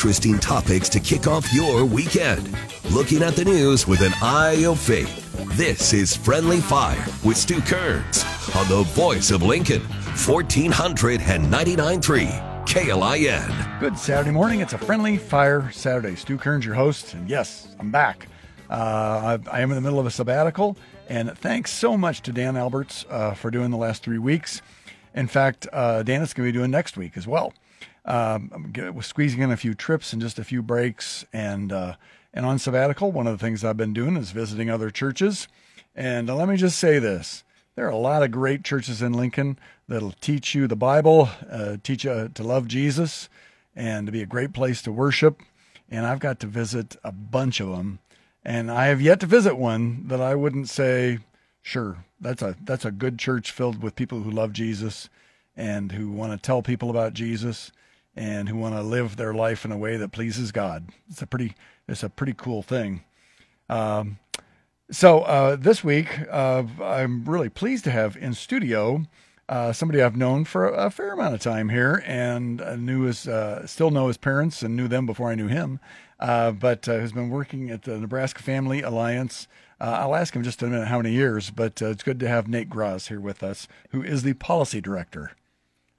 interesting topics to kick off your weekend. Looking at the news with an eye of faith. This is Friendly Fire with Stu Kerns on the voice of Lincoln, 1499.3 KLIN. Good Saturday morning. It's a Friendly Fire Saturday. Stu Kerns, your host. And yes, I'm back. Uh, I, I, am in the middle of a sabbatical. And thanks so much to Dan Alberts uh, for doing the last three weeks. In fact, uh, Dan is going to be doing next week as well. Um, I'm squeezing in a few trips and just a few breaks. And uh, and on sabbatical, one of the things I've been doing is visiting other churches. And uh, let me just say this: there are a lot of great churches in Lincoln that'll teach you the Bible, uh, teach you to love Jesus, and to be a great place to worship. And I've got to visit a bunch of them, and I have yet to visit one that I wouldn't say, sure, that's a that's a good church filled with people who love Jesus and who want to tell people about Jesus and who want to live their life in a way that pleases God. It's a pretty it's a pretty cool thing. Um, so uh, this week, uh, I'm really pleased to have in studio uh, somebody I've known for a fair amount of time here, and knew his uh, still know his parents and knew them before I knew him, uh, but uh, has been working at the Nebraska Family Alliance. I'll ask him just in a minute how many years, but it's good to have Nate Grasz here with us, who is the policy director.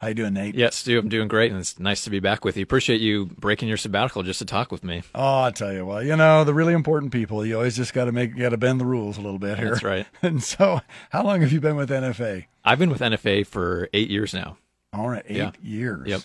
How you doing, Nate? Yes, Stu, I'm doing great, and it's nice to be back with you. Appreciate you breaking your sabbatical just to talk with me. Oh, I tell you what, you know the really important people. You always just got to make, got to bend the rules a little bit here. That's right. And so, how long have you been with NFA? I've been with NFA for eight years now. All right, eight yeah. years. Yep.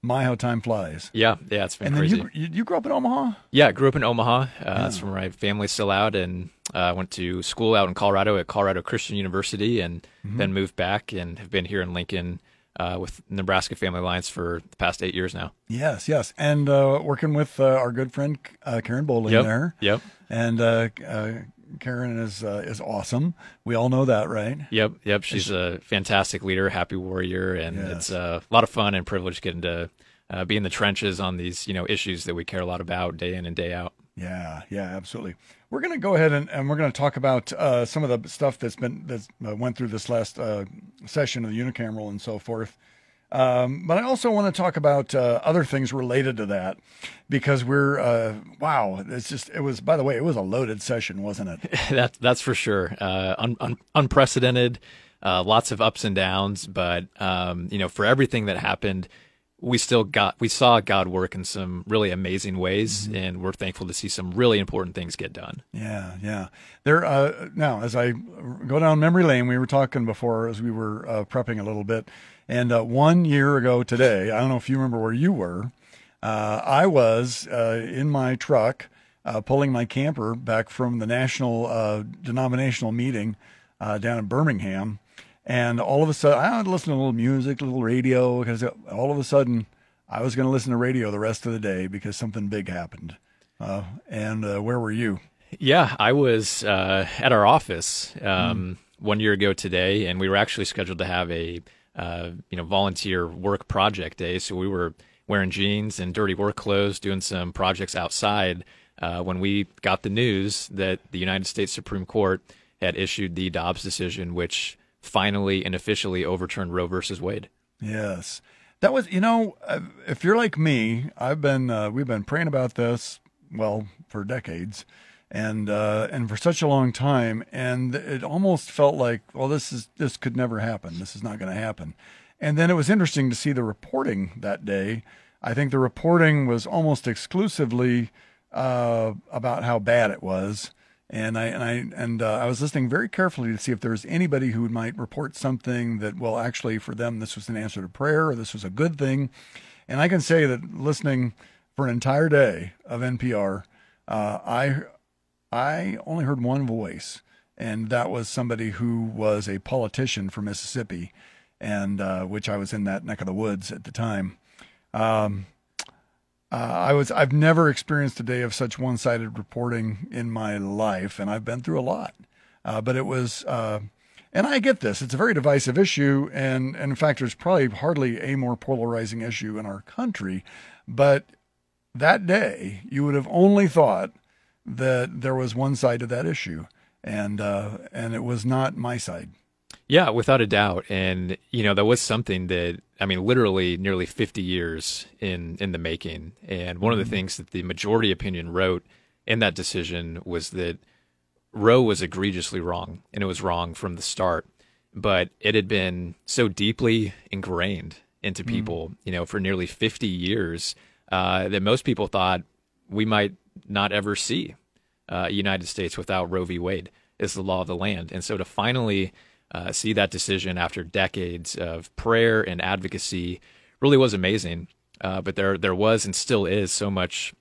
My, how time flies. Yeah, yeah, it's been and crazy. then you, you grew up in Omaha. Yeah, I grew up in Omaha. Uh, yeah. That's where my family's still out, and uh, went to school out in Colorado at Colorado Christian University, and mm-hmm. then moved back and have been here in Lincoln uh, with Nebraska Family Alliance for the past eight years now. Yes, yes, and uh, working with uh, our good friend uh, Karen Bowling yep, there. Yep. And uh, uh, Karen is is awesome. We all know that, right? Yep, yep. She's she, a fantastic leader, happy warrior, and yes. it's a lot of fun and privilege getting to be in the trenches on these you know issues that we care a lot about day in and day out. Yeah, yeah, absolutely. We're going to go ahead and, and we're going to talk about uh, some of the stuff that's been that uh, went through this last uh, session of the unicameral and so forth. Um, but I also want to talk about uh, other things related to that because we're uh, wow, it's just it was. By the way, it was a loaded session, wasn't it? that that's for sure. Uh, un, un, unprecedented, lots of ups and downs, but um, you know, for everything that happened we still got we saw God work in some really amazing ways, mm-hmm. and we're thankful to see some really important things get done. Yeah, yeah. There uh, now, as I go down memory lane, we were talking before as we were uh, prepping a little bit, and uh, one year ago today, I don't know if you remember where you were. Uh, I was uh, in my truck uh, pulling my camper back from the national denominational meeting down in Birmingham and all of a sudden, I would listen to a little music, a little radio, because all of a sudden, I was going to listen to radio the rest of the day because something big happened. Uh, and uh, where were you? Yeah, I was uh, at our office um, mm. one year ago today, and we were actually scheduled to have a uh, you know volunteer work project day. So we were wearing jeans and dirty work clothes, doing some projects outside. Uh, when we got the news that the United States Supreme Court had issued the Dobbs decision, which finally and officially overturned Roe versus Wade. Yes. That was, you know, uh, if you're like me, I've been, uh, we've been praying about this, well, for decades and, uh, and for such a long time. And it almost felt like, well, this is, this could never happen. This is not going to happen. And then it was interesting to see the reporting that day. I think the reporting was almost exclusively, uh, about how bad it was and I and I and uh, I was listening very carefully to see if there was anybody who might report something that well actually for them this was an answer to prayer or this was a good thing, and I can say that listening for an entire day of NPR, uh, I I only heard one voice, and that was somebody who was a politician from Mississippi, and uh, which I was in that neck of the woods at the time. Um, uh, I was I've never experienced a day of such one-sided reporting in my life, and I've been through a lot. Uh, but it was, uh, and I get this. It's a very divisive issue, and, and in fact, there's probably hardly a more polarizing issue in our country. But that day, you would have only thought that there was one side to that issue, and uh, and it was not my side. Yeah, without a doubt. And, you know, that was something that, I mean, literally nearly 50 years in, in the making. And one of the mm-hmm. things that the majority opinion wrote in that decision was that Roe was egregiously wrong, and it was wrong from the start. But it had been so deeply ingrained into mm. people, you know, for nearly 50 years uh, that most people thought we might not ever see uh, United States without Roe v. Wade is the law of the land. And so to finally uh, see that decision after decades of prayer and advocacy really was amazing. Uh, but there there was and still is so much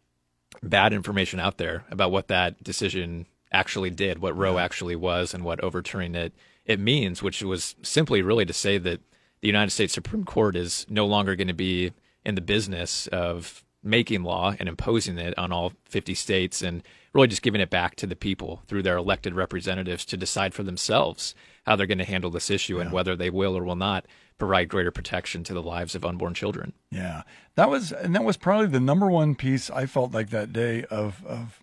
bad information out there about what that decision actually did, what Roe actually was, and what overturning it it means, which was simply really to say that the United States Supreme Court is no longer going to be in the business of making law and imposing it on all 50 states and really just giving it back to the people through their elected representatives to decide for themselves how they're going to handle this issue yeah. and whether they will or will not provide greater protection to the lives of unborn children. Yeah. That was and that was probably the number one piece I felt like that day of of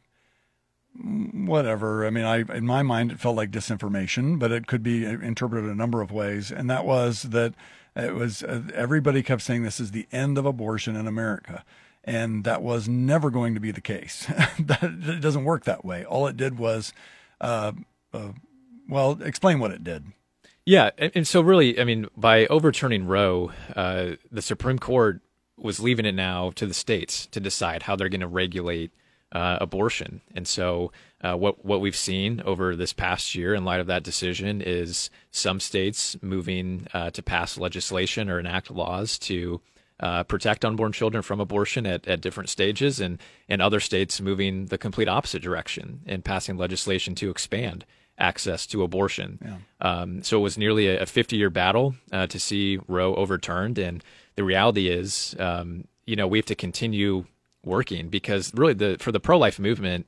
whatever. I mean, I in my mind it felt like disinformation, but it could be interpreted a number of ways. And that was that it was uh, everybody kept saying this is the end of abortion in America, and that was never going to be the case. it doesn't work that way. All it did was, uh, uh, well, explain what it did. Yeah, and, and, so really, I mean, by overturning Roe, uh, the Supreme Court was leaving it now to the states to decide how they're going to regulate uh, abortion. And so, uh, what what we've seen over this past year, in light of that decision, is some states moving uh, to pass legislation or enact laws to uh, protect unborn children from abortion at, at different stages, and and other states moving the complete opposite direction and passing legislation to expand access to abortion. Yeah. Um, so it was nearly a 50 year battle uh, to see Roe overturned, and the reality is, um, you know, we have to continue working because really the for the pro life movement,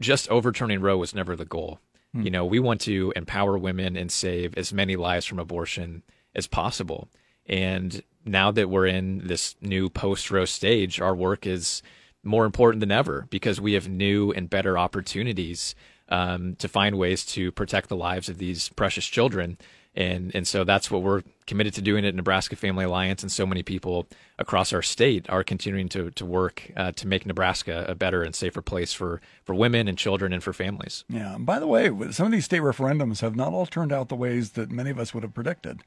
just overturning Roe was never the goal. Hmm. You know, we want to empower women and save as many lives from abortion as possible. And now that we're in this new post Roe stage, our work is more important than ever because we have new and better opportunities um, to find ways to protect the lives of these precious children and and so that's what we're committed to doing at Nebraska Family Alliance, and so many people across our state are continuing to to work uh, to make Nebraska a better and safer place for for women and children and for families. Yeah. And by the way, some of these state referendums have not all turned out the ways that many of us would have predicted.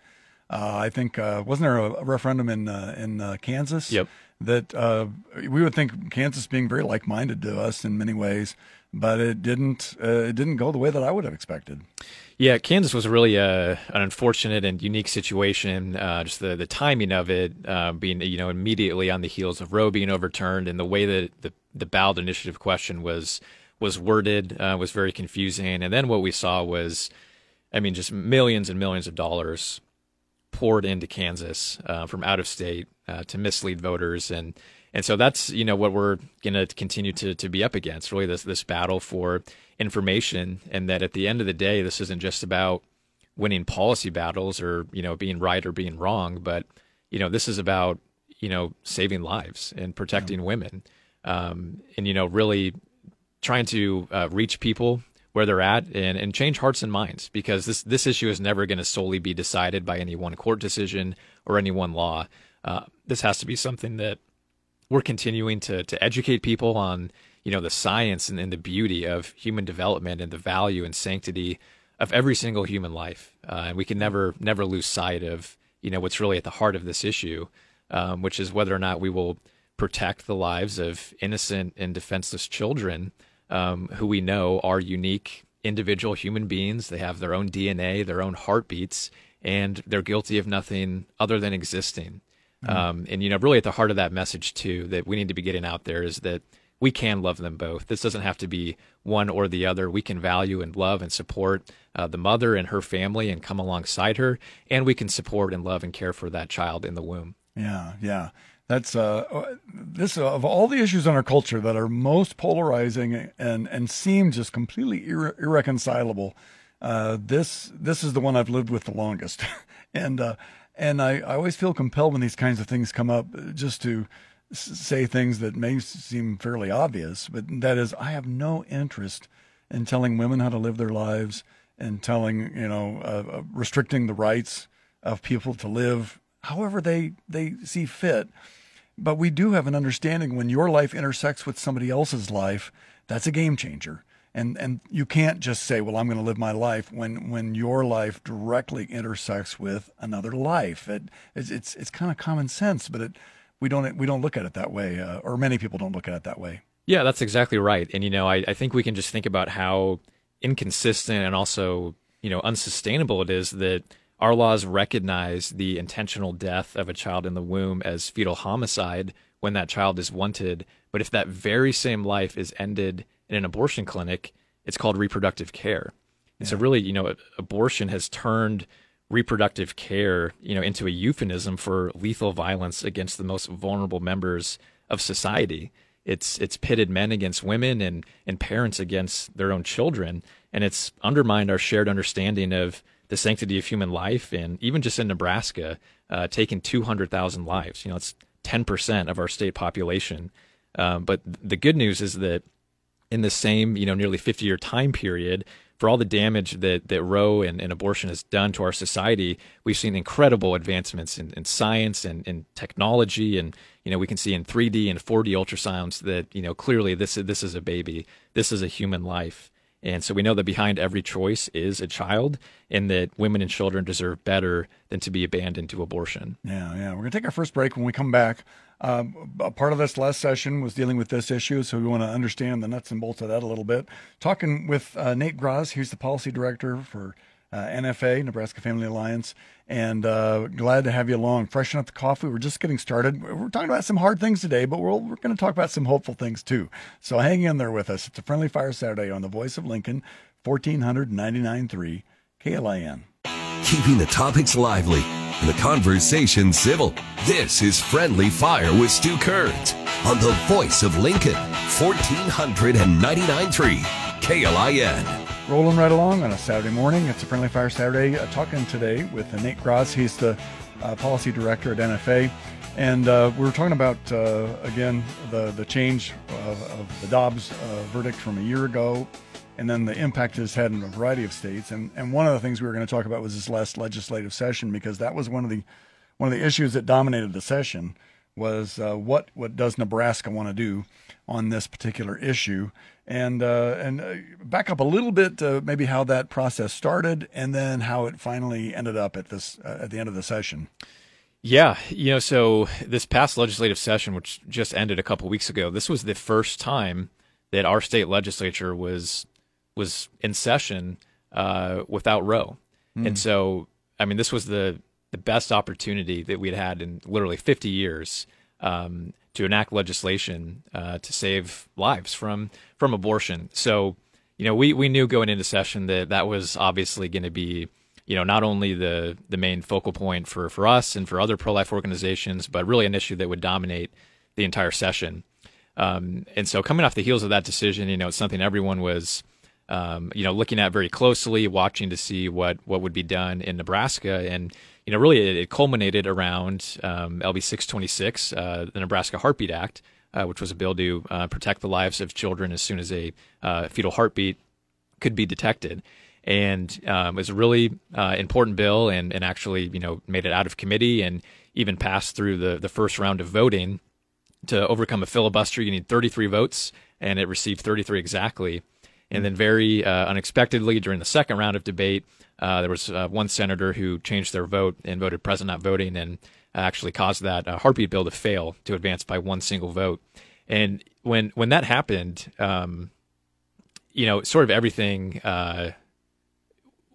Uh, I think uh, wasn't there a, referendum in uh, in uh, Kansas? Yep. That uh, we would think Kansas being very like minded to us in many ways, but it didn't. it didn't go the way that I would have expected. Yeah, Kansas was really a, an unfortunate and unique situation. Uh, just the, the timing of it uh, being, you know, immediately on the heels of Roe being overturned, and the way that the the ballot initiative question was was worded uh, was very confusing. And then what we saw was, I mean, just millions and millions of dollars poured into Kansas uh, from out of state uh, to mislead voters. And and so that's you know what we're going to continue to to be up against really this this battle for information. And that at the end of the day this isn't just about winning policy battles or you know being right or being wrong but you know this is about you know saving lives and protecting yeah. women. Um, and you know really trying to uh, reach people where they're at and, and change hearts and minds because this this issue is never going to solely be decided by any one court decision or any one law. Uh, this has to be something that we're continuing to to educate people on you know the science and, and the beauty of human development and the value and sanctity of every single human life, uh, and we can never never lose sight of you know what's really at the heart of this issue, um, which is whether or not we will protect the lives of innocent and defenseless children um, who we know are unique individual human beings. They have their own DNA, their own heartbeats, and they're guilty of nothing other than existing. Mm-hmm. Um, and you know, really at the heart of that message too, that we need to be getting out there is that we can love them both. This doesn't have to be one or the other. We can value and love and support uh, the mother and her family and come alongside her, and we can support and love and care for that child in the womb. Yeah, yeah. That's uh, this uh, of all the issues in our culture that are most polarizing and and seem just completely irre- irreconcilable. Uh, this this is the one I've lived with the longest, and uh, and I, I always feel compelled when these kinds of things come up uh, just to say things that may seem fairly obvious, but that is, I have no interest in telling women how to live their lives and telling you know uh, uh, restricting the rights of people to live however they they see fit. But we do have an understanding when your life intersects with somebody else's life, that's a game changer. And and you can't just say, well, I'm going to live my life when when your life directly intersects with another life. It, it's it's, it's kind of common sense, but it we don't we don't look at it that way, uh, or many people don't look at it that way. Yeah, that's exactly right. And you know, I, I think we can just think about how inconsistent and also you know unsustainable it is that our laws recognize the intentional death of a child in the womb as fetal homicide when that child is wanted. But if that very same life is ended in an abortion clinic, it's called reproductive care. And yeah. so, really, you know, abortion has turned reproductive care, you know, into a euphemism for lethal violence against the most vulnerable members of society. It's it's pitted men against women and and parents against their own children, and it's undermined our shared understanding of the sanctity of human life, and even just in Nebraska, uh, taking 200,000 lives. You know, it's 10% of our state population. Um, but the good news is that in the same, you know, nearly 50 year time period, for all the damage that, that Roe and, and, abortion has done to our society, we've seen incredible advancements in, in science and in technology. And, you know, we can see in 3D and 4D ultrasounds that, you know, clearly this, this is a baby. This is a human life. And so we know that behind every choice is a child, and that women and children deserve better than to be abandoned to abortion. Yeah, yeah. We're going to take our first break. When we come back, um, a part of this last session was dealing with this issue, so we want to understand the nuts and bolts of that a little bit. Talking with uh, Nate Grasz, he's the policy director for uh, NFA, Nebraska Family Alliance, and uh, glad to have you along. Freshen up the coffee. We're just getting started. We're talking about some hard things today, but we're, we're going to talk about some hopeful things too. So hang in there with us. It's a Friendly Fire Saturday on the Voice of Lincoln, 1499.3 KLIN. Keeping the topics lively and the conversation civil. This is Friendly Fire with Stu Kerns on the Voice of Lincoln, 1499.3 KLIN. Rolling right along on a Saturday morning. It's a Friendly Fire Saturday. Uh, talking today with uh, Nate Grasz. He's the uh, policy director at NFA. And uh, we were talking about, uh, again, the, the change of, of the Dobbs uh, verdict from a year ago and then the impact it's had in a variety of states. And, and one of the things we were going to talk about was this last legislative session because that was one of the one of the issues that dominated the session was what what does Nebraska want to do on this particular issue? And uh, and uh, back up a little bit, uh, maybe how that process started, and then how it finally ended up at this uh, at the end of the session. Yeah, you know, so this past legislative session, which just ended a couple weeks ago, this was the first time that our state legislature was was in session uh, without Roe, mm. and so I mean, this was the the best opportunity that we'd had in literally 50 years um, to enact legislation uh, to save lives from from abortion. So, you know, we we knew going into session that that was obviously going to be, you know, not only the the main focal point for for us and for other pro life organizations, but really an issue that would dominate the entire session. Um, and so, coming off the heels of that decision, you know, it's something everyone was. Um, you know, looking at very closely, watching to see what what would be done in Nebraska, and you know, really it, it culminated around um, LB 626, uh, the Nebraska Heartbeat Act, uh, which was a bill to uh, protect the lives of children as soon as a uh, fetal heartbeat could be detected. And um, it was a really uh, important bill, and, and actually, you know, made it out of committee and even passed through the, the first round of voting. To overcome a filibuster, you need 33 votes, and it received 33 exactly. And then, very uh, unexpectedly, during the second round of debate, uh, there was uh, one senator who changed their vote and voted present not voting and actually caused that uh, heartbeat bill to fail to advance by one single vote. And when when that happened, um, you know, sort of everything uh,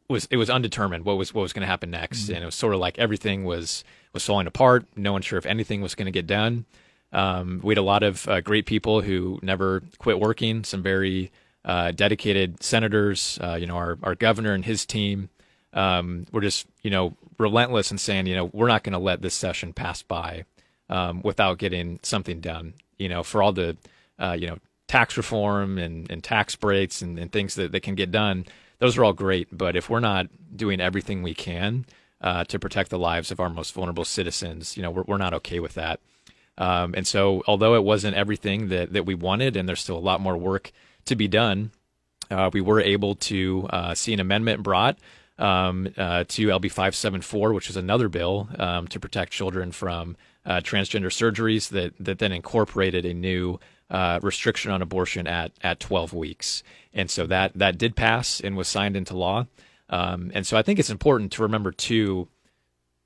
was it was undetermined what was what was going to happen next, mm-hmm. and it was sort of like everything was was falling apart. No one sure if anything was going to get done. Um, we had a lot of uh, great people who never quit working. Some very uh, dedicated senators. Uh, you know, our our governor and his team um, we're just you know relentless in saying you know we're not going to let this session pass by um, without getting something done. You know, for all the uh, you know tax reform and, and tax breaks and, and, things that, that can get done, those are all great. But if we're not doing everything we can uh, to protect the lives of our most vulnerable citizens, you know, we're, we're not okay with that. Um, and so, although it wasn't everything that, that we wanted, and there's still a lot more work to be done, uh, we were able to uh, see an amendment brought um, uh, to LB 574, which is another bill um, to protect children from uh, transgender surgeries that, that then incorporated a new uh, restriction on abortion at, at 12 weeks. And so that, that did pass and was signed into law. Um, and so I think it's important to remember, too,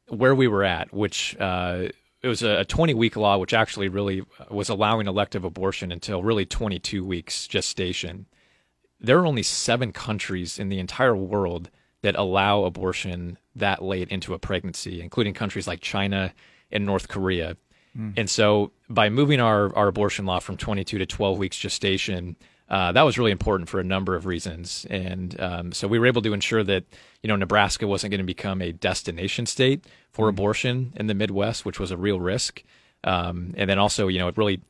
where we were at, which uh, it was a 20 week law, which actually really was allowing elective abortion until really 22 weeks gestation. There are only seven countries in the entire world that allow abortion that late into a pregnancy, including countries like China and North Korea. Mm. And so by moving our, our abortion law from 22 to 12 weeks gestation, uh, that was really important for a number of reasons. And um, so we were able to ensure that, you know, Nebraska wasn't going to become a destination state for mm. abortion in the Midwest, which was a real risk. Um, and then also, you know, it really,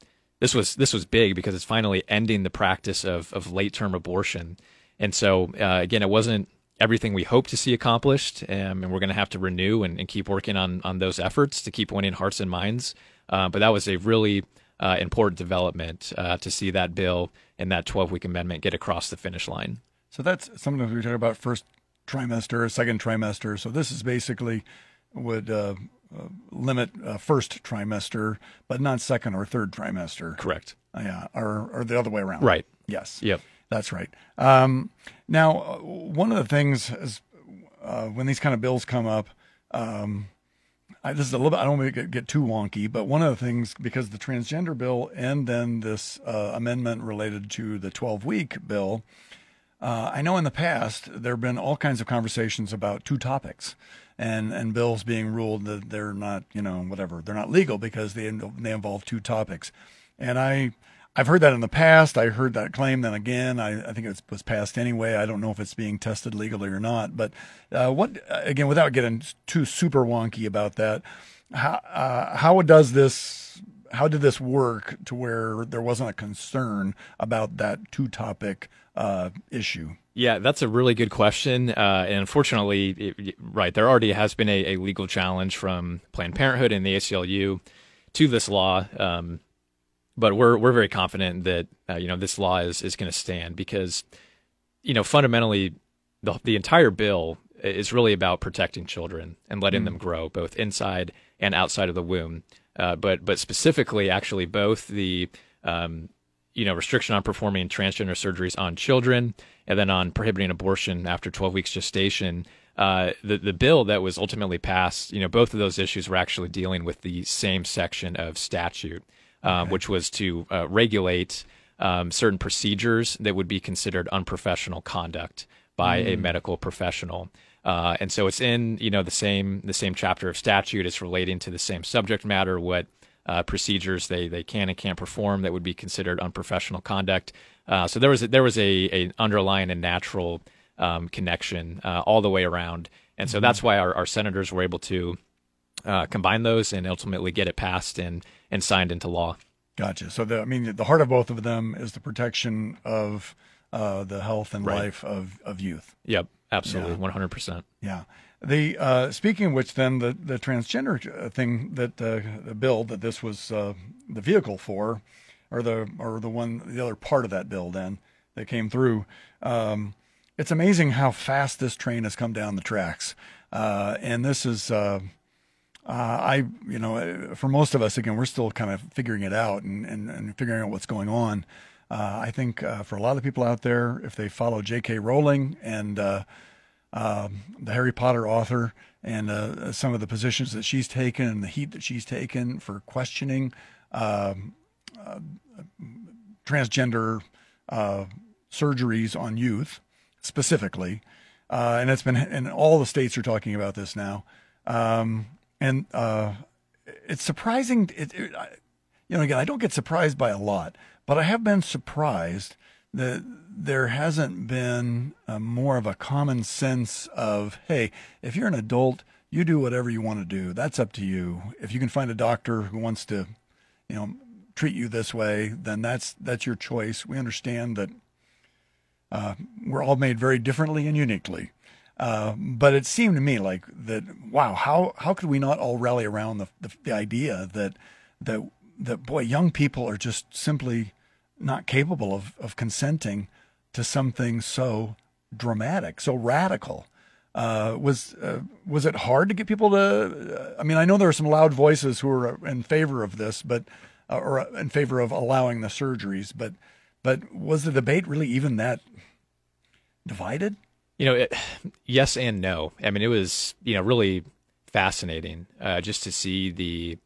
this was, this was big because it's finally ending the practice of, of late term abortion. And so, uh, again, it wasn't everything we hope to see accomplished, um, and we're going to have to renew and, and, keep working on on those efforts to keep winning hearts and minds. Uh, but that was a really uh, important development uh, to see that bill and that 12 week amendment get across the finish line. So that's something we talk about first trimester, second trimester. So this is basically would uh, uh, limit uh, first trimester, but not second or third trimester. Correct. yeah, or or the other way around. Right. Yes. Yep. That's right. Um, now, uh, one of the things is uh, when these kind of bills come up, um, I, this is a little bit, I don't want to get, too wonky, but one of the things, because the transgender bill and then this uh, amendment related to the 12 week bill, uh, I know in the past there have been all kinds of conversations about two topics and, and bills being ruled that they're not, you know, whatever, they're not legal because they, they involve two topics. And I, I've heard that in the past. I heard that claim then again. I, I think it was passed anyway. I don't know if it's being tested legally or not. But uh, what again, without getting too super wonky about that, how uh, how does this how did this work to where there wasn't a concern about that two topic uh, issue? Yeah, that's a really good question. Uh, and unfortunately, it, right, there already has been a, a, legal challenge from Planned Parenthood and the ACLU to this law. Um, but we're we're very confident that uh, you know this law is is going to stand because you know fundamentally the the entire bill is really about protecting children and letting mm. them grow both inside and outside of the womb. Uh, but but specifically, actually, both the um, you know restriction on performing transgender surgeries on children and then on prohibiting abortion after 12 weeks gestation. Uh, the the bill that was ultimately passed, you know, both of those issues were actually dealing with the same section of statute um, okay. which was to uh, regulate um, certain procedures that would be considered unprofessional conduct by mm. a medical professional. Uh, and so it's in you know the same the same chapter of statute. It's relating to the same subject matter. What uh, procedures they they can and can't perform that would be considered unprofessional conduct. Uh, so there was a, there was a, a underlying and natural um, connection uh, all the way around, and so mm-hmm. that's why our, our senators were able to uh, combine those and ultimately get it passed and and signed into law. Gotcha. So the, I mean, the heart of both of them is the protection of uh, the health and right. life of, of youth. Yep, absolutely, one hundred percent. Yeah. The uh, speaking of which, then the the transgender uh, thing that uh, the bill that this was uh, the vehicle for, or the or the one the other part of that bill then that came through. Um, it's amazing how fast this train has come down the tracks, uh, and this is uh, I, you know, for most of us, again, we're still kind of figuring it out and, and, and figuring out what's going on. Uh, I think uh, for a lot of people out there, if they follow J.K. Rowling and uh, um, the Harry Potter author and uh, some of the positions that she's taken and the heat that she's taken for questioning um, uh, transgender surgeries on youth specifically, and it's been, and all the states are talking about this now. Um, and uh, it's surprising. It, it, you know, again, I don't get surprised by a lot, but I have been surprised that there hasn't been a, more of a common sense of, hey, if you're an adult, you do whatever you want to do. That's up to you. If you can find a doctor who wants to, you know, treat you this way, then that's that's your choice. We understand that uh, we're all made very differently and uniquely. Uh, but it seemed to me like that. Wow, how how could we not all rally around the, the, the idea that that that boy, young people are just simply not capable of of consenting to something so dramatic, so radical. Uh, was uh, was it hard to get people to? I mean, I know there are some loud voices who are in favor of this, but uh, or in favor of allowing the surgeries, but but was the debate really even that divided? You know, it, yes and no. I mean, it was you know really fascinating uh, just to see the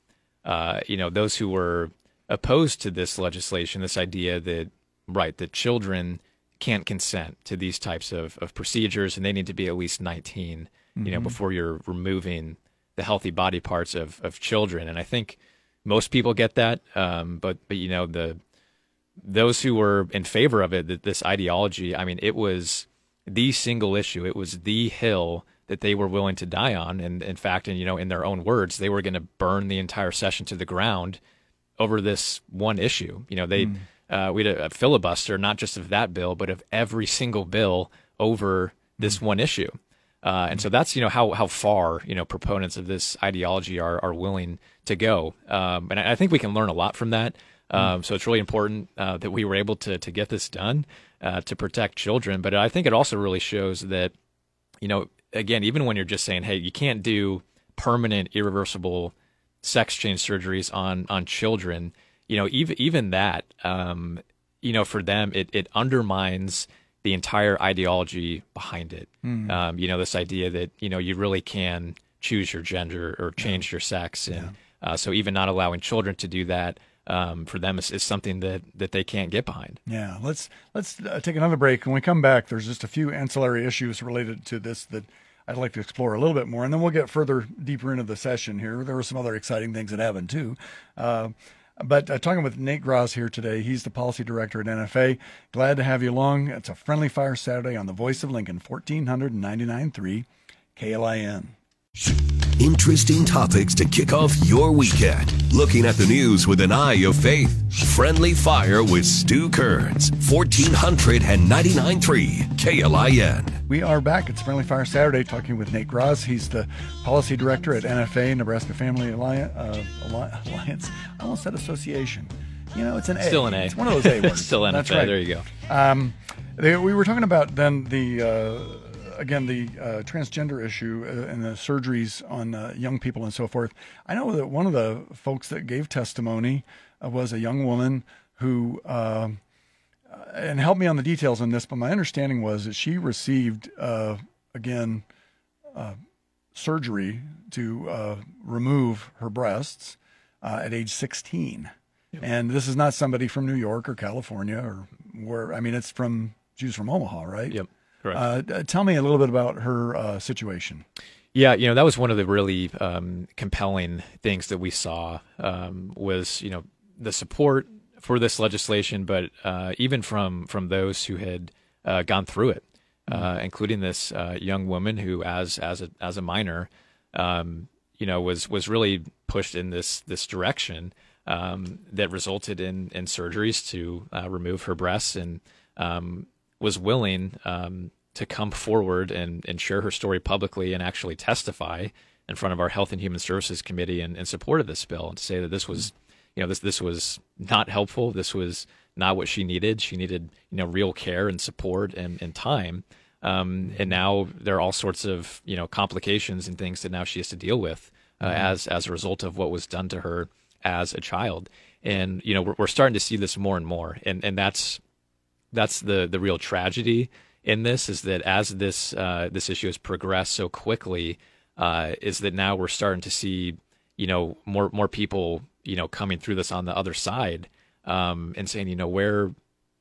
uh, you know those who were opposed to this legislation, this idea that right that children can't consent to these types of, of procedures and they need to be at least 19 mm-hmm. you know mm-hmm. before you're removing the healthy body parts of, of children and i think most people get that um, but but you know the those who were in favor of it this ideology i mean it was the single issue it was the hill that they were willing to die on and in fact and you know in their own words they were going to burn the entire session to the ground over this one issue you know they mm uh, we had a, a, filibuster, not just of that bill, but of every single bill over this mm-hmm. one issue. Uh, and so that's you know how how far you know proponents of this ideology are are willing to go, um, and I, I, think we can learn a lot from that. Mm-hmm. Um, so it's really important uh, that we were able to to get this done uh, to protect children. But I think it also really shows that you know again even when you're just saying hey you can't do permanent irreversible sex change surgeries on on children you know, even even that, um, you know, for them, it it undermines the entire ideology behind it. Mm. Um, you know, this idea that you know you really can choose your gender or change yeah. your sex, and yeah. uh, so even not allowing children to do that. Um, for them is, is, something that, that they can't get behind. Yeah, let's let's uh, take another break. When we come back, there's just a few ancillary issues related to this that I'd like to explore a little bit more, and then we'll get further deeper into the session here. There were some other exciting things that happened too. Uh, but uh, talking with Nate Grasz here today, he's the policy director at NFA. Glad to have you along. It's a friendly fire Saturday on the Voice of Lincoln, 1499.3 KLIN. Interesting topics to kick off your weekend. Looking at the news with an eye of faith. Friendly Fire with Stu Kerns, 1499.3 KLIN. We are back. It's Friendly Fire Saturday talking with Nate Grasz. He's the policy director at NFA, Nebraska Family Alliance. Uh, Alliance. I almost said association. You know, it's an A. Still an A. It's one of those A words. Still NFA. That's right. There you go. Um, they, we were talking about then the. Uh, again, the uh, transgender issue uh, and the surgeries on uh, young people and so forth. I know that one of the folks that gave testimony uh, was a young woman who, uh, and help me on the details on this, but my understanding was that she received, uh, again, surgery to remove her breasts at age 16. Yep. And this is not somebody from New York or California or where, I mean, it's from, she was from Omaha, right? Yep. Uh, tell me a little bit about her uh, situation. Yeah, you know that was one of the really um, compelling things that we saw um, was you know the support for this legislation, but uh, even from from those who had uh, gone through it, mm-hmm. Uh, including this uh, young woman who, as as a as a minor, um, you know, was was really pushed in this this direction um, that resulted in in surgeries to remove her breasts and um, was willing um, to come forward and, and share her story publicly and actually testify in front of our Health and Human Services Committee in, in support of this bill and to say that this was, you know, this this was not helpful. This was not what she needed. She needed, you know, real care and support and, and time. Um, and now there are all sorts of, you know, complications and things that now she has to deal with uh, mm-hmm. as as a result of what was done to her as a child. And you know, we're, we're starting to see this more and more, and and that's that's the the real tragedy in this is that as this uh, this issue has progressed so quickly, uh, is that now we're starting to see you know more more people you know coming through this on the other side um, and saying you know where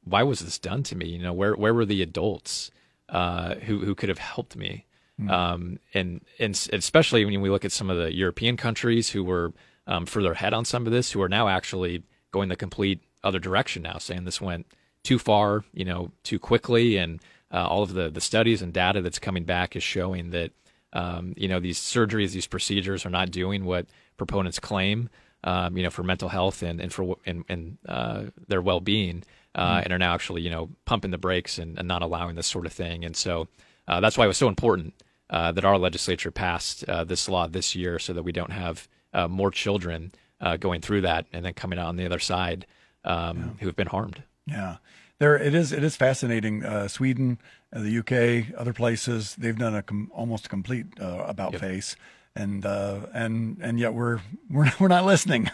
why was this done to me you know where where were the adults uh, who who could have helped me mm. um, and and especially when we look at some of the European countries who were um, further ahead on some of this who are now actually going the complete other direction now saying this went too far, you know, too quickly, and uh, all of the the studies and data that's coming back is showing that um, you know these surgeries, these procedures are not doing what proponents claim. Um, you know, for mental health and and for and, and uh, their well being, uh, mm and are now actually you know pumping the brakes and, and, not allowing this sort of thing. And so uh, that's why it was so important uh, that our legislature passed uh, this law this year, so that we don't have more children going through that and then coming out on the other side um, yeah. who have been harmed. Yeah there it is. It is fascinating. Uh, Sweden, uh, the UK, other places, they've done a com- almost complete uh, about Yep. face, and uh, and and yet we're we're we're not listening.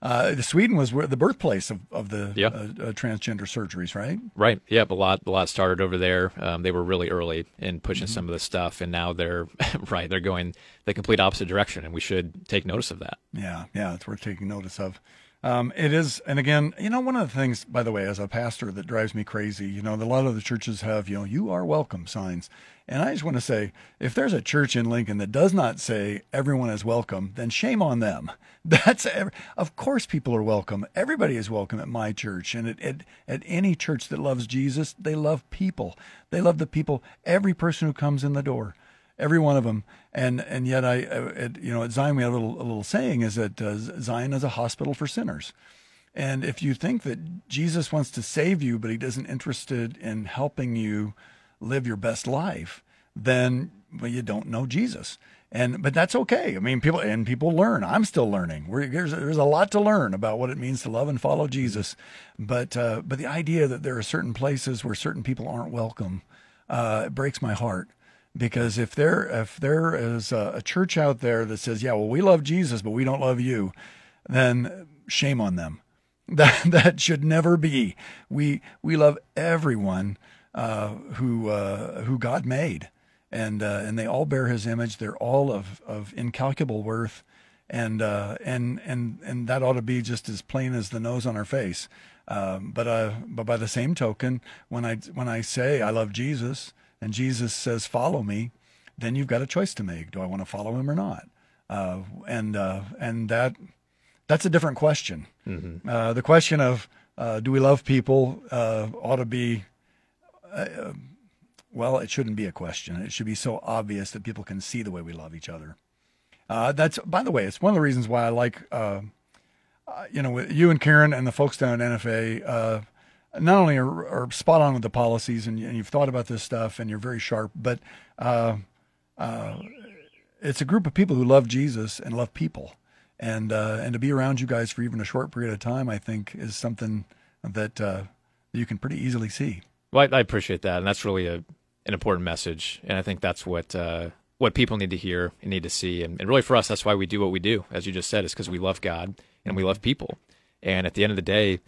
Uh, Sweden was the birthplace of of the Yeah. uh, uh, transgender surgeries, right? Right. Yep. A lot. A lot started over there. Um, they were really early in pushing some of this stuff, and now they're right. They're going the complete opposite direction, and we should take notice of that. Yeah, yeah, it's worth taking notice of. Um, it is, and again, you know, one of the things, by the way, as a pastor, that drives me crazy, you know, a lot of the churches have, you know, you are welcome signs. And I just want to say, if there's a church in Lincoln that does not say everyone is welcome, then shame on them. That's, of course, people are welcome. Everybody is welcome at my church. And at, at, at any church that loves Jesus, they love people. They love the people, every person who comes in the door every one of them. And and yet I, I at, you know, at Zion we have a little, a little saying is that uh, Zion is a hospital for sinners. And if you think that Jesus wants to save you, but he doesn't interested in helping you live your best life, then well, you don't know Jesus. And but that's okay. I mean, people and people learn. I'm still learning. We're, there's there's a lot to learn about what it means to love and follow Jesus. But uh, but the idea that there are certain places where certain people aren't welcome uh, breaks my heart because if there if there is a, a church out there that says, "Yeah, well, we love Jesus, but we don't love you," then shame on them. That that should never be. We we love everyone uh, who uh, who God made, and uh, and they all bear His image. They're all of of incalculable worth, and uh, and and and that ought to be just as plain as the nose on our face. Um, but uh, but by the same token, when I when I say I love Jesus and Jesus says follow me, then you've got a choice to make. Do I want to follow him or not? Uh, and uh, and that that's a different question. Uh, the question of uh, do we love people uh, ought to be uh, well, it shouldn't be a question. It should be so obvious that people can see the way we love each other. Uh, that's by the way, it's one of the reasons why I like uh, uh, you know you and Karen and the folks down at NFA. Not only are, are spot on with the policies and, and you've thought about this stuff and you're very sharp, but uh, uh, it's a group of people who love Jesus and love people, and uh, and to be around you guys for even a short period of time, I think, is something that uh, you can pretty easily see. Well, I, I appreciate that, and that's really a an important message, and I think that's what uh, what people need to hear and need to see, and, and really for us, that's why we do what we do, as you just said, is because we love God and we love people, and at the end of the day,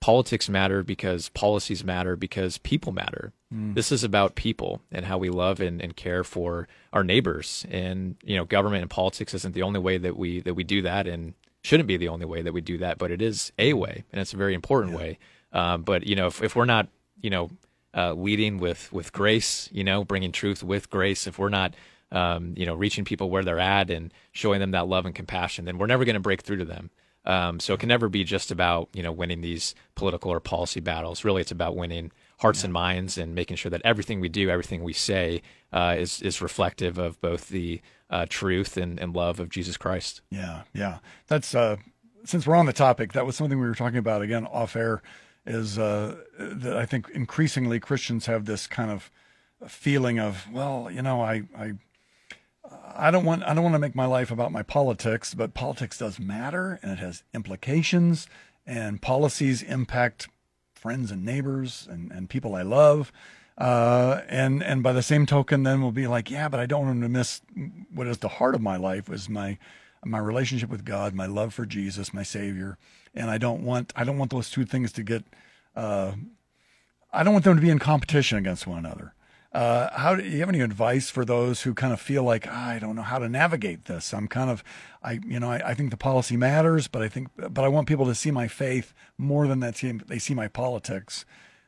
politics matter because policies matter because people matter. This is about people and how we love and, and care for our neighbors, and you know, government and politics isn't the only way that we that we do that, and shouldn't be the only way that we do that, but it is a way, and it's a very important way. Um, but you know, if, if we're not, you know, uh, leading with with grace, you know, bringing truth with grace, if we're not, um, you know, reaching people where they're at and showing them that love and compassion, then we're never going to break through to them. Um, so it can never be just about you know winning these political or policy battles. Really, it's about winning hearts and minds and making sure that everything we do, everything we say, uh, is is reflective of both the uh, truth and, and love of Jesus Christ. Yeah, yeah. That's uh, since we're on the topic. That was something we were talking about again off air. Is uh, that I think increasingly Christians have this kind of feeling of well, you know, I I I don't want I don't want to make my life about my politics, but politics does matter and it has implications and policies impact friends and neighbors and, and people I love. Uh, and and by the same token, then we'll be like, yeah, but I don't want to miss what is the heart of my life is my my relationship with God, my love for Jesus, my Savior, and I don't want I don't want those two things to get. Uh, I don't want them to be in competition against one another. Uh, how do you have any advice for those who kind of feel like "Ah, I don't know how to navigate this? I'm kind of, I you know, I, I think the policy matters, but I think, but I want people to see my faith more than that they see my politics.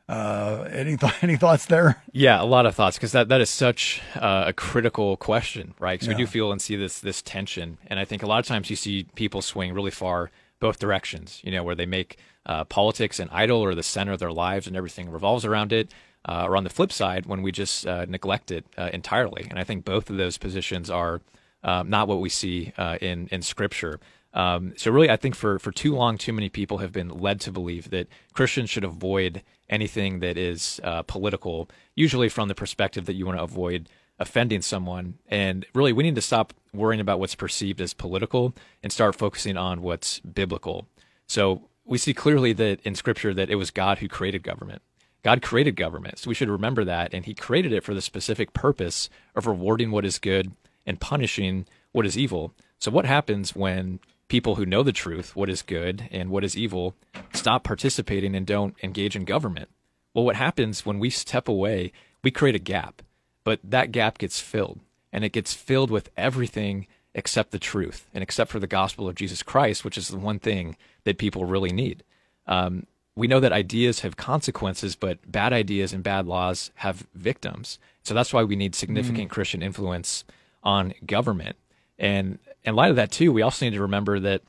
Uh, any th- any thoughts there? Yeah, a lot of thoughts because that, that is such uh, a critical question, right? Because we do feel and see this this tension, and I think a lot of times you see people swing really far both directions. You know, where they make uh, politics an idol or the center of their lives, and everything revolves around it. Uh, or on the flip side, when we just uh, neglect it uh, entirely, and I think both of those positions are um, not what we see uh, in in Scripture. Um, so really, I think for for too long, too many people have been led to believe that Christians should avoid anything that is uh, political, usually from the perspective that you want to avoid offending someone. And really, we need to stop worrying about what's perceived as political and start focusing on what's biblical. So we see clearly that in Scripture that it was God who created government. God created government, so we should remember that, and He created it for the specific purpose of rewarding what is good and punishing what is evil. So, what happens when people who know the truth, what is good and what is evil, stop participating and don't engage in government? Well, what happens when we step away, we create a gap, but that gap gets filled, and it gets filled with everything except the truth and except for the gospel of Jesus Christ, which is the one thing that people really need. Um, we know that ideas have consequences, but bad ideas and bad laws have victims. So that's why we need significant mm. Christian influence on government. And in light of that, too, we also need to remember that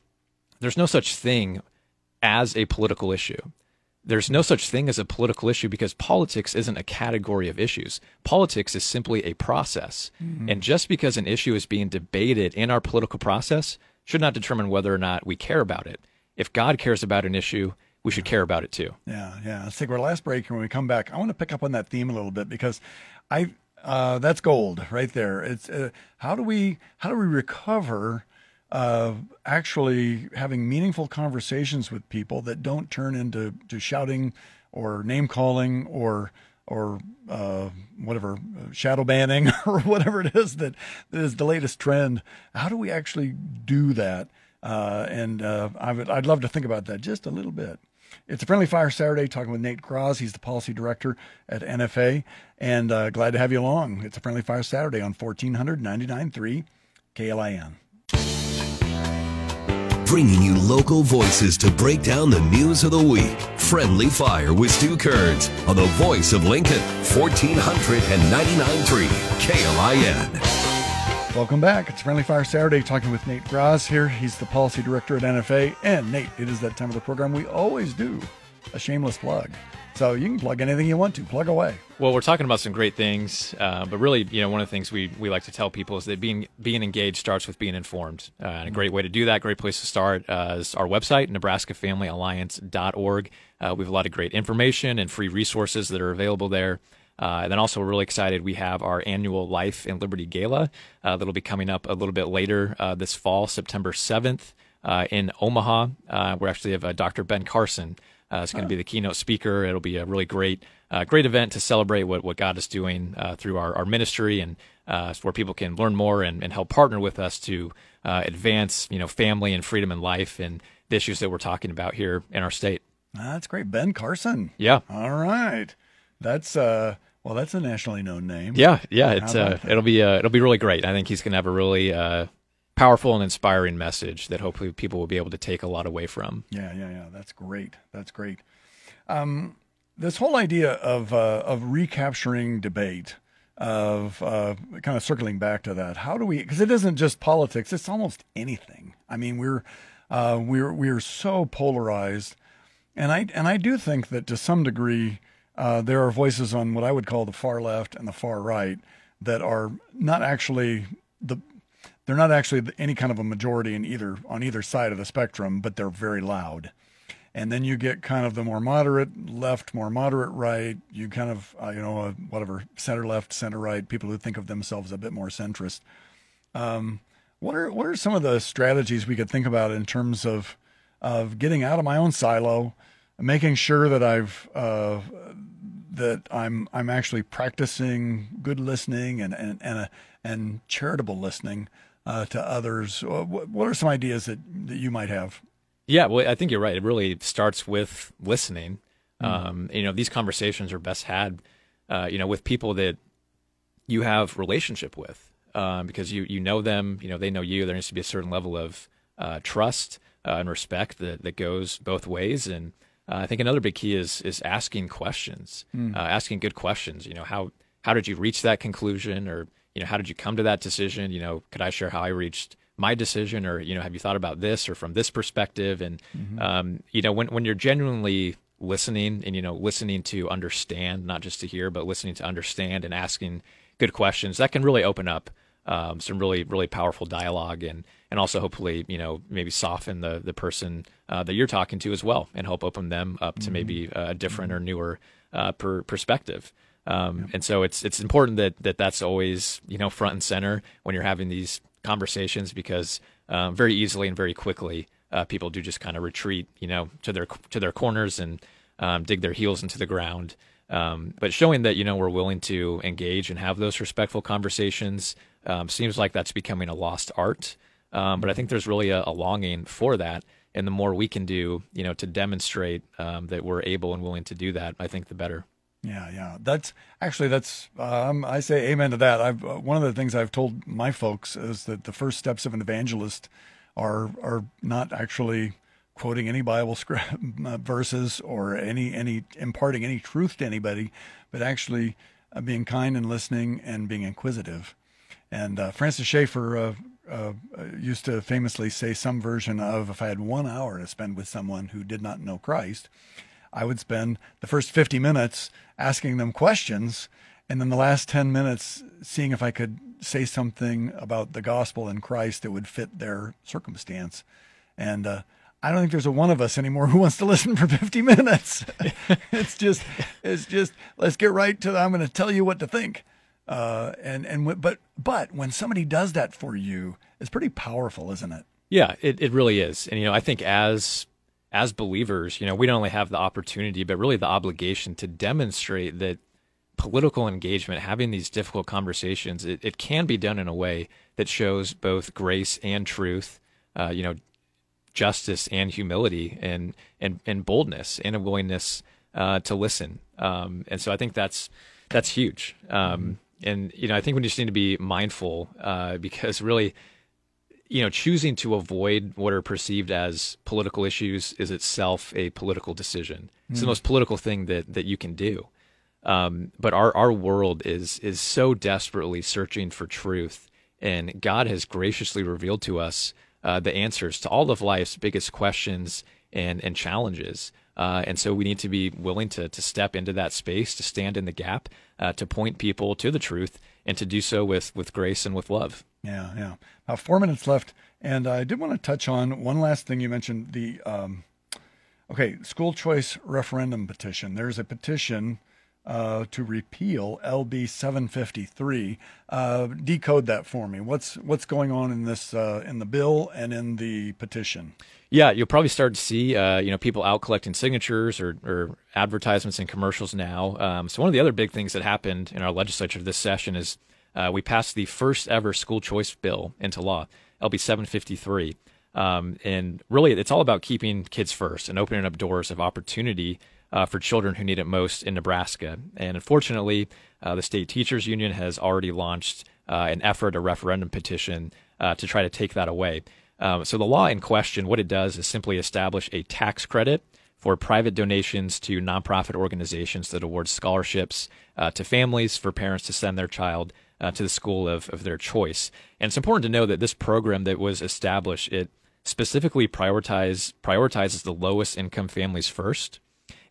there's no such thing as a political issue. There's no such thing as a political issue because politics isn't a category of issues. Politics is simply a process. Mm-hmm. And just because an issue is being debated in our political process should not determine whether or not we care about it. If God cares about an issue, we should care about it too. Yeah, yeah. Let's take our last break, and when we come back, I want to pick up on that theme a little bit because I uh, that's gold right there. It's uh, how do we how do we recover uh, actually having meaningful conversations with people that don't turn into to shouting or name calling or or uh, whatever shadow banning or whatever it is that, that is the latest trend. How do we actually do that? Uh, and uh, I would, I'd love to think about that just a little bit. It's a Friendly Fire Saturday talking with Nate Grasz. He's the policy director at NFA, and uh, glad to have you along. It's a Friendly Fire Saturday on 1499.3 KLIN bringing you local voices to break down the news of the week. Friendly Fire with Stu Kerns on the voice of Lincoln, 1499.3 KLIN. Welcome back. It's Friendly Fire Saturday talking with Nate Grasz here. He's the policy director at NFA. And Nate, it is that time of the program we always do a shameless plug. So you can plug anything you want to. Plug away. Well, we're talking about some great things, uh, but really, you know, one of the things we, we like to tell people is that being being engaged starts with being informed. Uh, and a great way to do that, great place to start, uh, is our website, NebraskaFamilyAlliance.org. Uh, we have a lot of great information and free resources that are available there. Uh, and then also, we're really excited. We have our annual Life and Liberty Gala uh, that'll be coming up a little bit later this fall, September 7th, in Omaha. we actually have Dr. Ben Carson. Uh, it's going to be the keynote speaker. It'll be a really great, uh, great event to celebrate what, what God is doing uh, through our, our ministry and uh, where people can learn more and, and help partner with us to uh, advance, you know, family and freedom in life and the issues that we're talking about here in our state. That's great, Ben Carson. Yeah. All right. That's uh, well, that's a nationally known name. Yeah, yeah. It's uh, it'll be uh, it'll be really great. I think he's going to have a really uh, powerful and inspiring message that hopefully people will be able to take a lot away from. Yeah, yeah, yeah. That's great. That's great. Um, this whole idea of uh, of recapturing debate, of uh, kind of circling back to that. How do we? Because it isn't just politics; it's almost anything. I mean, we're uh, we're we're so polarized, and I and I do think that to some degree uh, there are voices on what I would call the far left and the far right that are not actually the they're not actually any kind of a majority in either on either side of the spectrum, but they're very loud. And then you get kind of the more moderate left, more moderate right. You kind of uh, you know uh, whatever center left, center right. People who think of themselves a bit more centrist. Um, what are what are some of the strategies we could think about in terms of of getting out of my own silo, making sure that I've uh, that I'm I'm actually practicing good listening and and and, a, and charitable listening uh, to others. Uh, what are some ideas that, that you might have? Yeah, well, I think you're right. It really starts with listening. Mm. Um, you know, these conversations are best had, uh, you know, with people that you have relationship with, um, because you you know them. You know, they know you. There needs to be a certain level of uh, trust uh, and respect that that goes both ways. And uh, I think another big key is is asking questions, mm. asking good questions. You know, how how did you reach that conclusion, or you know, how did you come to that decision? You know, could I share how I reached my decision, or you know, have you thought about this or from this perspective? And mm-hmm. um, you know, when when you're genuinely listening and you know, listening to understand, not just to hear, but listening to understand and asking good questions, that can really open up um, some really really powerful dialogue and and also hopefully you know maybe soften the the person uh, that you're talking to as well and help open them up to mm-hmm. maybe a different mm-hmm. or newer uh, per perspective. Um, And so it's it's important that that that's always you know front and center when you're having these conversations because um, very easily and very quickly uh, people do just kind of retreat you know to their to their corners and um, dig their heels into the ground Um, but showing that you know we're willing to engage and have those respectful conversations um, seems like that's becoming a lost art. Um, but I think there's really a, a, longing for that, and the more we can do, you know, to demonstrate um, that we're able and willing to do that, I think the better. Yeah, yeah. That's actually that's um, I say amen to that. I've uh, one of the things I've told my folks is that the first steps of an evangelist are are not actually quoting any Bible script, uh, verses or any any imparting any truth to anybody, but actually uh, being kind and listening and being inquisitive. And uh, Francis Schaeffer uh, uh, used to famously say some version of if I had one hour to spend with someone who did not know Christ, I would spend the first 50 minutes asking them questions and then the last 10 minutes seeing if I could say something about the gospel and Christ that would fit their circumstance. And uh, I don't think there's a one of us anymore who wants to listen for 50 minutes. it's just, it's just, let's get right to, I'm going to tell you what to think. Uh, and, and, but, but when somebody does that for you, it's pretty powerful, isn't it? Yeah, it, it really is. And, you know, I think as as believers, you know, we don't only have the opportunity, but really the obligation to demonstrate that political engagement, having these difficult conversations, it, it can be done in a way that shows both grace and truth, uh, you know, justice and humility and, and, and boldness and a willingness uh, to listen. Um, and so I think that's, that's huge. Um, and, you know, I think we just need to be mindful uh, because really, you know, choosing to avoid what are perceived as political issues is itself a political decision. It's mm. the hmm. most political thing that that you can do. Um, but our our world is is so desperately searching for truth, and God has graciously revealed to us uh, the answers to all of life's biggest questions and and challenges. Uh, and so we need to be willing to to step into that space, to stand in the gap, uh, to point people to the truth, and to do so with with grace and with love. Yeah, yeah. About four minutes left, and I did want to touch on one last thing you mentioned. The um, okay, school choice referendum petition. There's a petition uh, to repeal LB 753. Uh, decode that for me. What's what's going on in this uh, in the bill and in the petition? Yeah, you'll probably start to see uh, you know people out collecting signatures or, or advertisements and commercials now. Um, so one of the other big things that happened in our legislature this session is uh, we passed the first ever school choice bill into law, LB 753. Um, and really, it's all about keeping kids first and opening up doors of opportunity uh, for children who need it most in Nebraska. And unfortunately, uh, the state teachers union has already launched uh, an effort, a referendum petition uh, to try to take that away. Um, so the law in question, what it does is simply establish a tax credit for private donations to nonprofit organizations that award scholarships uh, to families for parents to send their child uh, to the school of, of their choice. And it's important to know that this program that was established, it specifically prioritize, prioritizes the lowest income families first,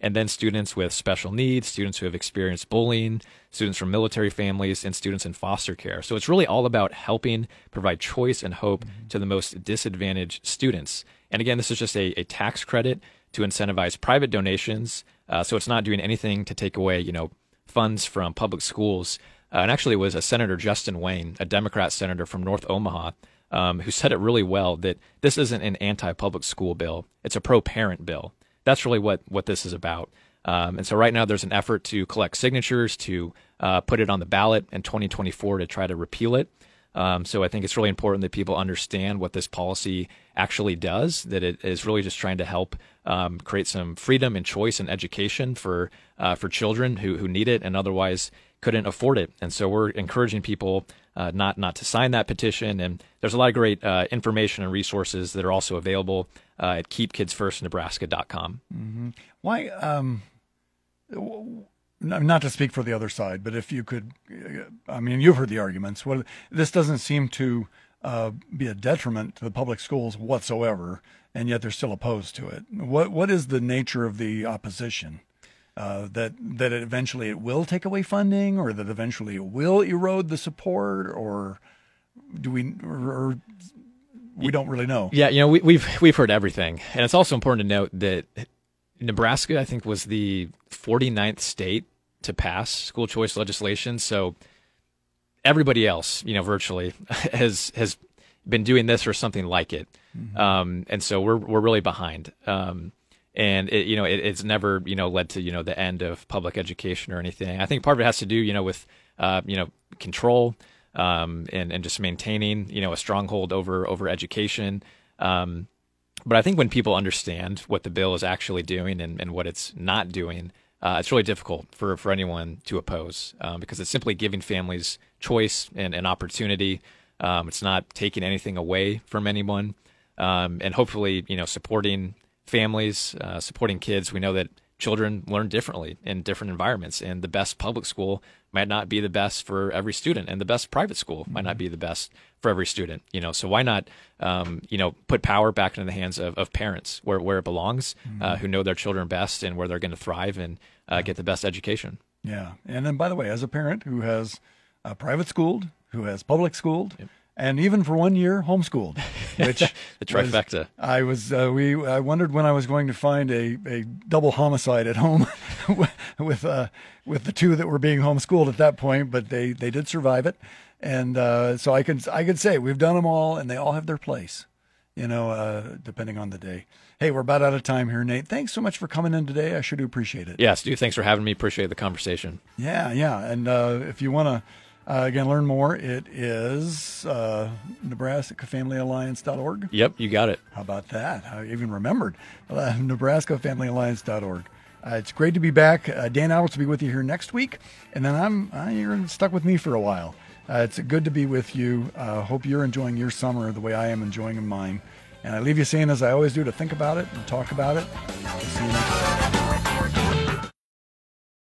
and then students with special needs, students who have experienced bullying, students from military families, and students in foster care. So it's really all about helping provide choice and hope mm-hmm. to the most disadvantaged students. And again, this is just a, a tax credit to incentivize private donations. Uh, so it's not doing anything to take away, you know, funds from public schools. Uh, and actually, it was a Senator Justin Wayne, a Democrat senator from North Omaha, um, who said it really well that this isn't an anti-public school bill; it's a pro-parent bill. That's really what what this is about. Um, and so right now, there's an effort to collect signatures to uh, put it on the ballot in 2024 to try to repeal it. Um, so I think it's really important that people understand what this policy actually does. That it is really just trying to help um, create some freedom and choice and education for uh, for children who who need it and otherwise couldn't afford it. And so we're encouraging people uh, not not to sign that petition. And there's a lot of great uh, information and resources that are also available uh, at keepkidsfirstnebraska.com. Mm-hmm. Why? Um, not to speak for the other side, but if you could, I mean, you've heard the arguments. What this doesn't seem to uh, be a detriment to the public schools whatsoever, and yet they're still opposed to it. What what is the nature of the opposition? uh, that that it eventually it will take away funding, or that eventually it will erode the support, or do we or, or we don't really know? Yeah, you know, we, we've we've heard everything, and it's also important to note that Nebraska, I think, was the 49th state to pass school choice legislation. So everybody else, you know, virtually has has been doing this or something like it, mm-hmm. um, and so we're we're really behind. Um, and it, you know it, it's never you know led to you know the end of public education or anything. I think part of it has to do you know with uh, you know control um, and and just maintaining you know a stronghold over over education. Um, but I think when people understand what the bill is actually doing and, and what it's not doing, uh, it's really difficult for, for anyone to oppose um, because it's simply giving families choice and, and opportunity. Um, it's not taking anything away from anyone, um, and hopefully, you know, supporting families, uh, supporting kids. We know that children learn differently in different environments, and the best public school might not be the best for every student, and the best private school might not be the best for every student. You know, so why not, um, you know, put power back into the hands of, of parents where where it belongs, mm-hmm. uh, who know their children best and where they're going to thrive and uh, get the best education. Yeah, and then by the way, as a parent who has uh, private schooled, who has public schooled. Yep and even for one year homeschooled, which the trifecta. Was, I was uh, we I wondered when I was going to find a, a double homicide at home with uh, with the two that were being homeschooled at that point, but they they did survive it, and uh, so I could I could say we've done them all, and they all have their place, you know, uh, depending on the day. Hey, we're about out of time here, Nate. Thanks so much for coming in today. I sure do appreciate it. Yes, do. Thanks for having me. Appreciate the conversation. Yeah, yeah, and uh, if you want to uh, again, learn more. It is uh, NebraskaFamilyAlliance.org. Yep, you got it. How about that? I even remembered. Uh, NebraskaFamilyAlliance.org. Uh, it's great to be back. Uh, Dan Alberts will be with you here next week, and then I'm uh, you're stuck with me for a while. Uh, it's good to be with you. Uh, hope you're enjoying your summer the way I am enjoying mine. And I leave you saying, as I always do, to think about it and talk about it.